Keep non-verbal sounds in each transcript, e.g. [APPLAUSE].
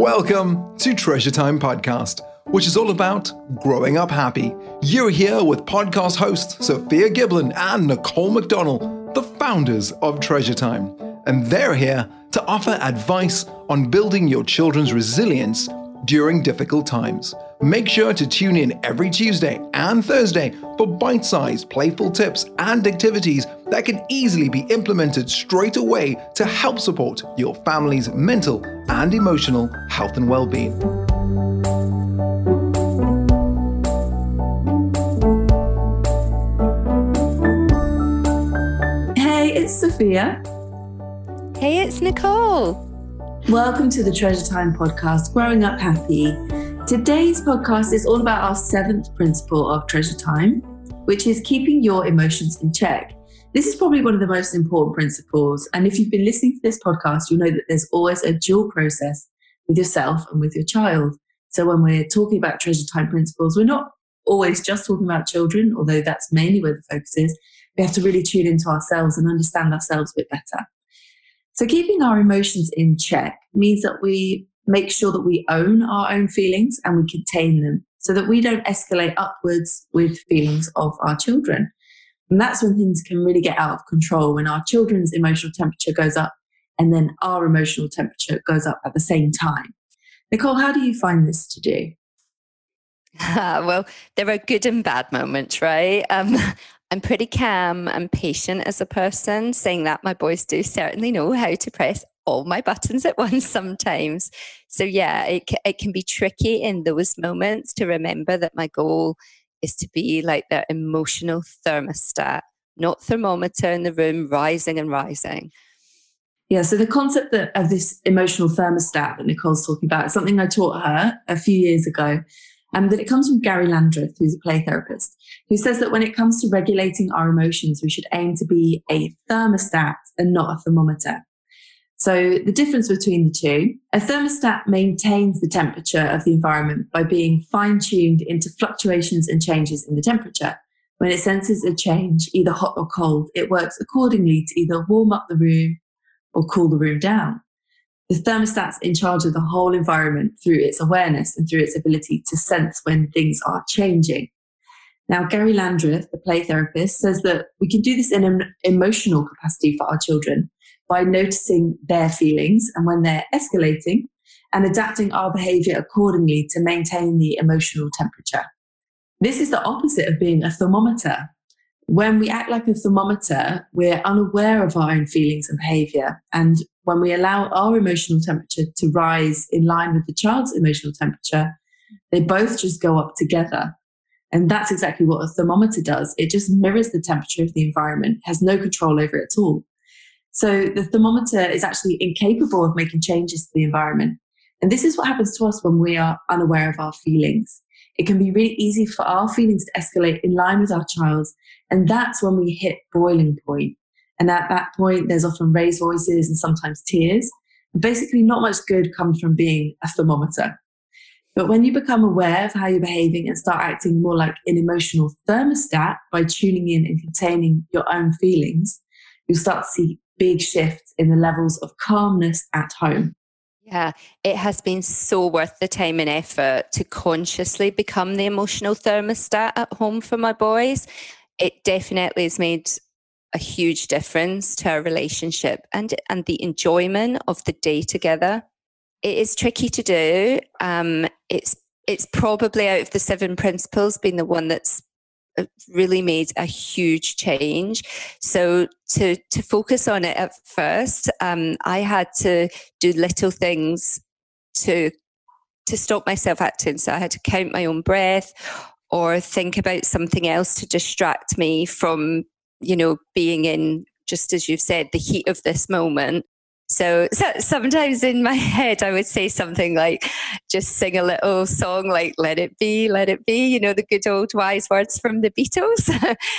Welcome to Treasure Time Podcast, which is all about growing up happy. You're here with podcast hosts Sophia Giblin and Nicole McDonnell, the founders of Treasure Time. And they're here to offer advice on building your children's resilience during difficult times. Make sure to tune in every Tuesday and Thursday for bite sized playful tips and activities that can easily be implemented straight away to help support your family's mental and emotional health and well being. Hey, it's Sophia. Hey, it's Nicole. Welcome to the Treasure Time podcast, Growing Up Happy. Today's podcast is all about our seventh principle of Treasure Time, which is keeping your emotions in check. This is probably one of the most important principles. And if you've been listening to this podcast, you'll know that there's always a dual process with yourself and with your child. So when we're talking about Treasure Time principles, we're not always just talking about children, although that's mainly where the focus is. We have to really tune into ourselves and understand ourselves a bit better. So keeping our emotions in check means that we make sure that we own our own feelings and we contain them so that we don't escalate upwards with feelings of our children. And that's when things can really get out of control, when our children's emotional temperature goes up and then our emotional temperature goes up at the same time. Nicole, how do you find this to do? [LAUGHS] well, there are good and bad moments, right? Um, [LAUGHS] I'm pretty calm and patient as a person. Saying that, my boys do certainly know how to press all my buttons at [LAUGHS] once sometimes. So, yeah, it, it can be tricky in those moments to remember that my goal is to be like the emotional thermostat, not thermometer in the room rising and rising. Yeah, so the concept that, of this emotional thermostat that Nicole's talking about is something I taught her a few years ago. And that it comes from Gary Landreth, who's a play therapist, who says that when it comes to regulating our emotions, we should aim to be a thermostat and not a thermometer. So the difference between the two, a thermostat maintains the temperature of the environment by being fine tuned into fluctuations and changes in the temperature. When it senses a change, either hot or cold, it works accordingly to either warm up the room or cool the room down. The thermostat's in charge of the whole environment through its awareness and through its ability to sense when things are changing. Now, Gary Landreth, the play therapist, says that we can do this in an emotional capacity for our children by noticing their feelings and when they're escalating and adapting our behavior accordingly to maintain the emotional temperature. This is the opposite of being a thermometer. When we act like a thermometer, we're unaware of our own feelings and behavior. And when we allow our emotional temperature to rise in line with the child's emotional temperature, they both just go up together. And that's exactly what a thermometer does. It just mirrors the temperature of the environment, has no control over it at all. So the thermometer is actually incapable of making changes to the environment. And this is what happens to us when we are unaware of our feelings. It can be really easy for our feelings to escalate in line with our child's. And that's when we hit boiling point. And at that point, there's often raised voices and sometimes tears. Basically, not much good comes from being a thermometer. But when you become aware of how you're behaving and start acting more like an emotional thermostat by tuning in and containing your own feelings, you'll start to see big shifts in the levels of calmness at home. Yeah, it has been so worth the time and effort to consciously become the emotional thermostat at home for my boys. It definitely has made a huge difference to our relationship and and the enjoyment of the day together. It is tricky to do. Um, it's it's probably out of the seven principles been the one that's really made a huge change. So to to focus on it at first, um, I had to do little things to to stop myself acting. So I had to count my own breath or think about something else to distract me from, you know, being in just as you've said, the heat of this moment. So, so, sometimes in my [LAUGHS] head, I would say something like, just sing a little song like Let It Be, Let It Be, you know, the good old wise words from the Beatles.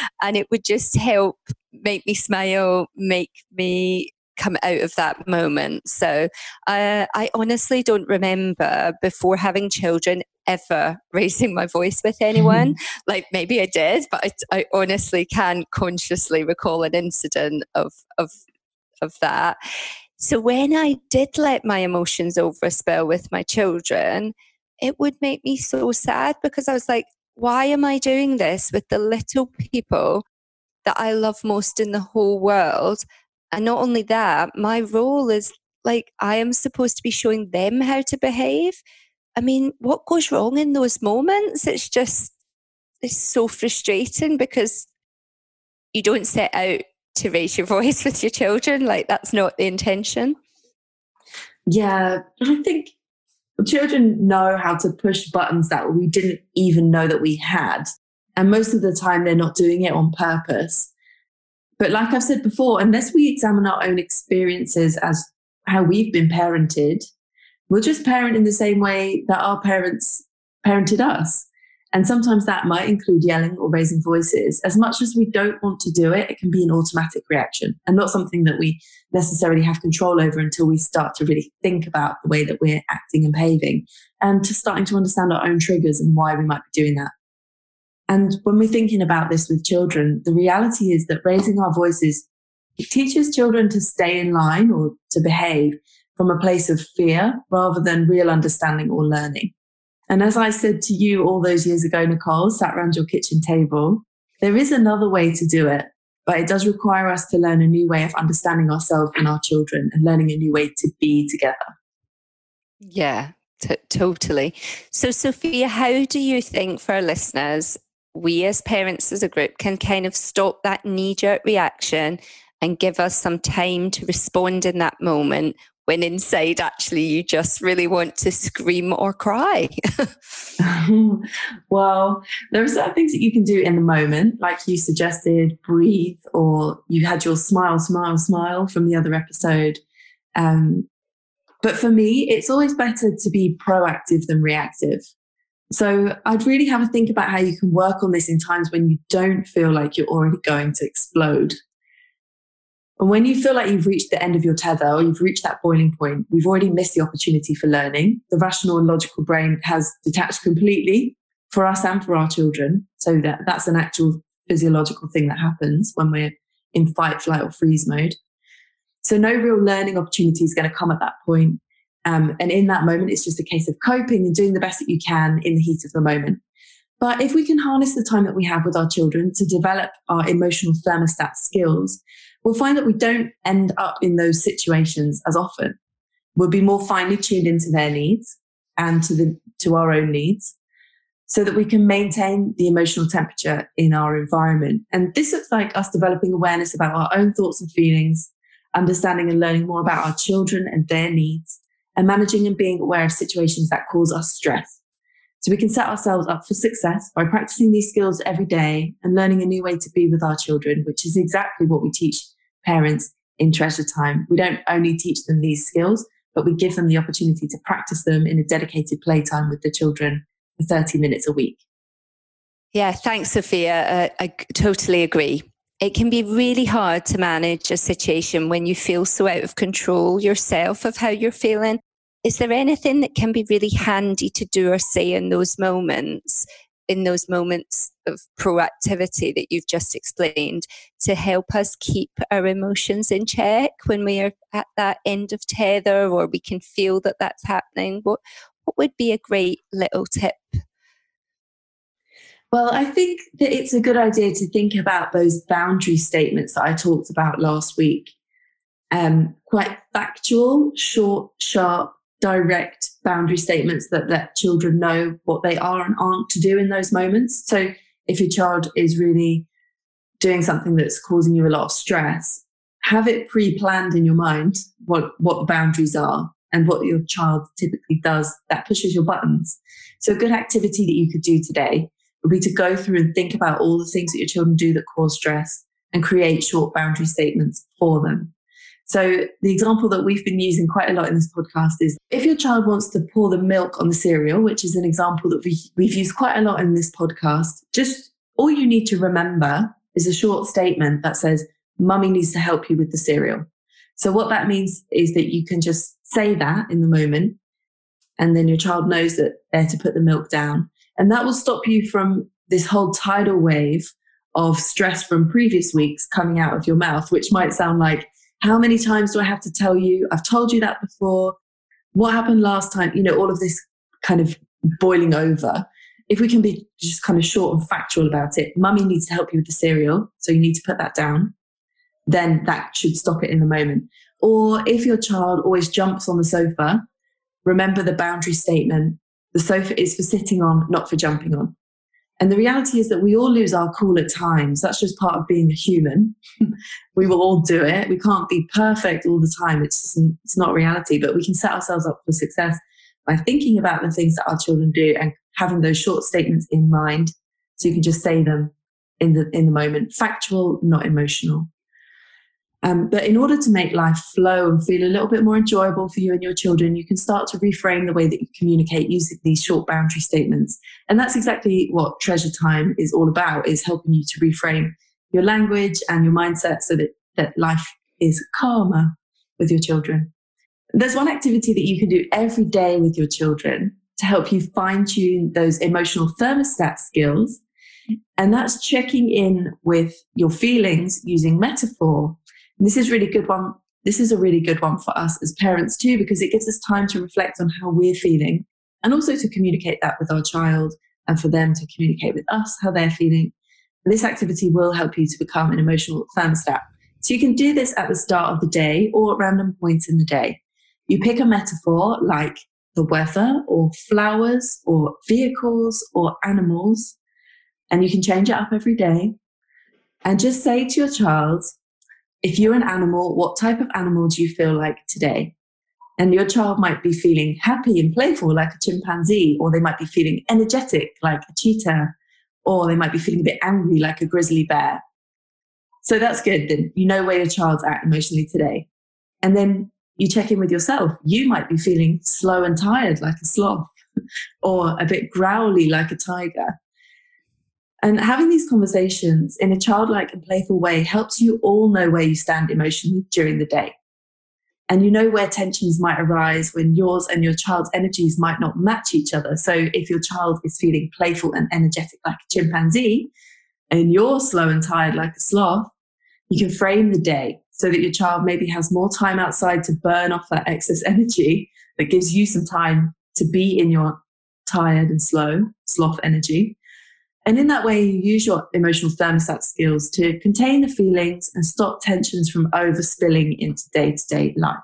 [LAUGHS] and it would just help make me smile, make me come out of that moment. So uh, I honestly don't remember before having children ever [LAUGHS] raising my voice with anyone. like maybe I did, but I, I honestly can't consciously recall an incident of, of, of that. So when I did let my emotions overspill with my children, it would make me so sad because I was like, why am I doing this with the little people that I love most in the whole world? And not only that, my role is like I am supposed to be showing them how to behave. I mean, what goes wrong in those moments? It's just, it's so frustrating because you don't set out to raise your voice with your children. Like, that's not the intention. Yeah. I think children know how to push buttons that we didn't even know that we had. And most of the time, they're not doing it on purpose. But like I've said before, unless we examine our own experiences as how we've been parented, we'll just parent in the same way that our parents parented us. And sometimes that might include yelling or raising voices. As much as we don't want to do it, it can be an automatic reaction and not something that we necessarily have control over until we start to really think about the way that we're acting and behaving and to starting to understand our own triggers and why we might be doing that. And when we're thinking about this with children, the reality is that raising our voices teaches children to stay in line or to behave from a place of fear rather than real understanding or learning. And as I said to you all those years ago, Nicole, sat around your kitchen table, there is another way to do it, but it does require us to learn a new way of understanding ourselves and our children and learning a new way to be together. Yeah, t- totally. So, Sophia, how do you think for our listeners, we as parents as a group can kind of stop that knee jerk reaction and give us some time to respond in that moment when inside actually you just really want to scream or cry? [LAUGHS] well, there are certain things that you can do in the moment, like you suggested, breathe, or you had your smile, smile, smile from the other episode. Um, but for me, it's always better to be proactive than reactive. So I'd really have a think about how you can work on this in times when you don't feel like you're already going to explode. And when you feel like you've reached the end of your tether or you've reached that boiling point, we've already missed the opportunity for learning. The rational and logical brain has detached completely for us and for our children. So that that's an actual physiological thing that happens when we're in fight, flight, or freeze mode. So no real learning opportunity is going to come at that point. Um, and in that moment, it's just a case of coping and doing the best that you can in the heat of the moment. But if we can harness the time that we have with our children to develop our emotional thermostat skills, we'll find that we don't end up in those situations as often. We'll be more finely tuned into their needs and to the to our own needs so that we can maintain the emotional temperature in our environment. And this looks like us developing awareness about our own thoughts and feelings, understanding and learning more about our children and their needs, and managing and being aware of situations that cause us stress. So we can set ourselves up for success by practicing these skills every day and learning a new way to be with our children, which is exactly what we teach parents in Treasure Time. We don't only teach them these skills, but we give them the opportunity to practice them in a dedicated playtime with the children for 30 minutes a week. Yeah, thanks, Sophia. Uh, I totally agree. It can be really hard to manage a situation when you feel so out of control yourself of how you're feeling. Is there anything that can be really handy to do or say in those moments in those moments of proactivity that you've just explained to help us keep our emotions in check when we are at that end of tether or we can feel that that's happening what what would be a great little tip well, I think that it's a good idea to think about those boundary statements that I talked about last week. Um, quite factual, short, sharp, direct boundary statements that let children know what they are and aren't to do in those moments. So if your child is really doing something that's causing you a lot of stress, have it pre-planned in your mind what, what the boundaries are and what your child typically does that pushes your buttons. So a good activity that you could do today would be to go through and think about all the things that your children do that cause stress and create short boundary statements for them. So the example that we've been using quite a lot in this podcast is if your child wants to pour the milk on the cereal, which is an example that we, we've used quite a lot in this podcast, just all you need to remember is a short statement that says, mummy needs to help you with the cereal. So what that means is that you can just say that in the moment and then your child knows that they're to put the milk down. And that will stop you from this whole tidal wave of stress from previous weeks coming out of your mouth, which might sound like How many times do I have to tell you? I've told you that before. What happened last time? You know, all of this kind of boiling over. If we can be just kind of short and factual about it, mummy needs to help you with the cereal. So you need to put that down. Then that should stop it in the moment. Or if your child always jumps on the sofa, remember the boundary statement. The sofa is for sitting on, not for jumping on. And the reality is that we all lose our cool at times. That's just part of being human. [LAUGHS] we will all do it. We can't be perfect all the time. It's, it's not reality, but we can set ourselves up for success by thinking about the things that our children do and having those short statements in mind. So you can just say them in the, in the moment, factual, not emotional. Um, but in order to make life flow and feel a little bit more enjoyable for you and your children, you can start to reframe the way that you communicate using these short boundary statements. And that's exactly what Treasure Time is all about, is helping you to reframe your language and your mindset so that, that life is calmer with your children. There's one activity that you can do every day with your children to help you fine tune those emotional thermostat skills. And that's checking in with your feelings using metaphor this is really good one. This is a really good one for us as parents too, because it gives us time to reflect on how we're feeling and also to communicate that with our child and for them to communicate with us how they're feeling. And this activity will help you to become an emotional thermostat. So you can do this at the start of the day or at random points in the day. You pick a metaphor like the weather or flowers or vehicles or animals, and you can change it up every day. And just say to your child, if you're an animal, what type of animal do you feel like today? And your child might be feeling happy and playful like a chimpanzee, or they might be feeling energetic like a cheetah, or they might be feeling a bit angry like a grizzly bear. So that's good. Then you know where your child's at emotionally today. And then you check in with yourself. You might be feeling slow and tired like a sloth, [LAUGHS] or a bit growly like a tiger. And having these conversations in a childlike and playful way helps you all know where you stand emotionally during the day. And you know where tensions might arise when yours and your child's energies might not match each other. So if your child is feeling playful and energetic like a chimpanzee, and you're slow and tired like a sloth, you can frame the day so that your child maybe has more time outside to burn off that excess energy that gives you some time to be in your tired and slow sloth energy and in that way, you use your emotional thermostat skills to contain the feelings and stop tensions from overspilling into day to day life.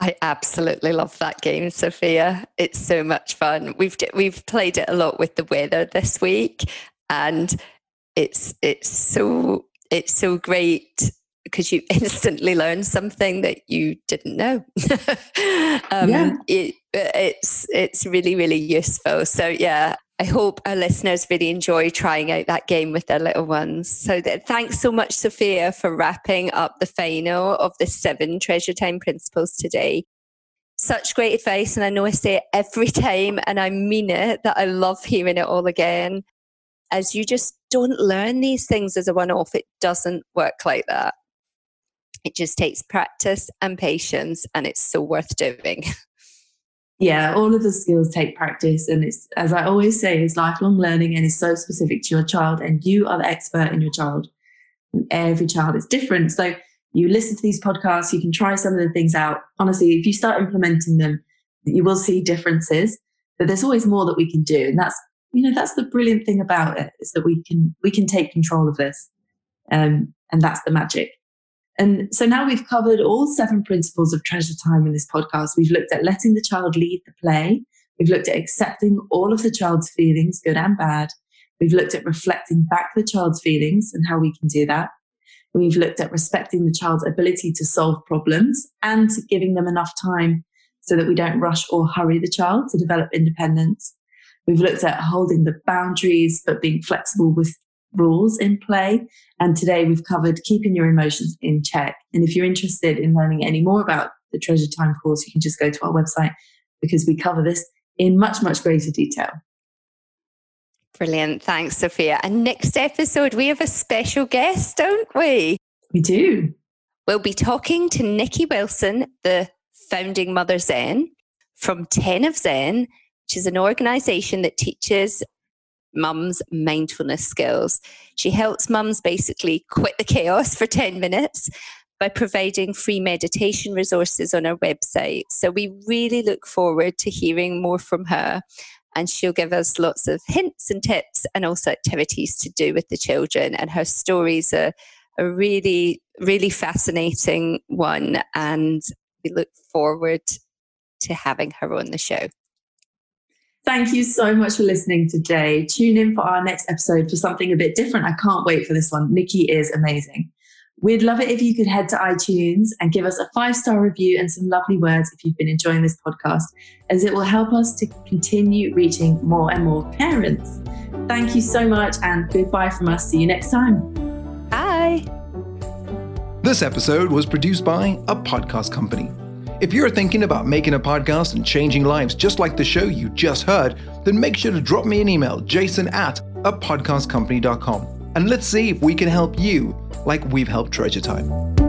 I absolutely love that game, Sophia. It's so much fun. We've we've played it a lot with the weather this week, and it's it's so it's so great because you [LAUGHS] instantly learn something that you didn't know. [LAUGHS] um, yeah. It, it's it's really really useful. So yeah, I hope our listeners really enjoy trying out that game with their little ones. So thanks so much, Sophia, for wrapping up the final of the seven Treasure Time principles today. Such great advice, and I know I say it every [LAUGHS] time, and I mean it that I love hearing it all again. As you just don't learn these things as a one off, it doesn't work like that. It just takes practice and patience, and it's so worth doing. [LAUGHS] yeah, all of the skills take practice. And it's, as I always say, it's lifelong learning and it's so specific to your child. And you are the expert in your child. And every child is different. So you listen to these podcasts, you can try some of the things out. Honestly, if you start implementing them, you will see differences. But there's always more that we can do. And that's, you know, that's the brilliant thing about it is that we can, we can take control of this. Um, and that's the magic. And so now we've covered all seven principles of treasure time in this podcast. We've looked at letting the child lead the play. We've looked at accepting all of the child's feelings, good and bad. We've looked at reflecting back the child's feelings and how we can do that. We've looked at respecting the child's ability to solve problems and giving them enough time so that we don't rush or hurry the child to develop independence. We've looked at holding the boundaries, but being flexible with rules in play. And today we've covered keeping your emotions in check. And if you're interested in learning any more about the Treasure Time course, you can just go to our website because we cover this in much, much greater detail. Brilliant. Thanks, Sophia. And next episode, we have a special guest, don't we? We do. We'll be talking to Nikki Wilson, the founding Mother Zen from 10 of Zen, which is an organization that teaches mums mindfulness skills. She helps mums basically quit the chaos for 10 minutes by providing free meditation resources on our website. So we really look forward to hearing more from her. And she'll give us lots of hints and tips and also activities to do with the children. And her stories are a really, really fascinating one. And we look forward to having her on the show. Thank you so much for listening today. Tune in for our next episode for something a bit different. I can't wait for this one. Nikki is amazing. We'd love it if you could head to iTunes and give us a five star review and some lovely words if you've been enjoying this podcast, as it will help us to continue reaching more and more parents. Thank you so much and goodbye from us. See you next time. Bye. This episode was produced by a podcast company. If you're thinking about making a podcast and changing lives just like the show you just heard, then make sure to drop me an email, jason at a podcastcompany.com. And let's see if we can help you like we've helped Treasure Time.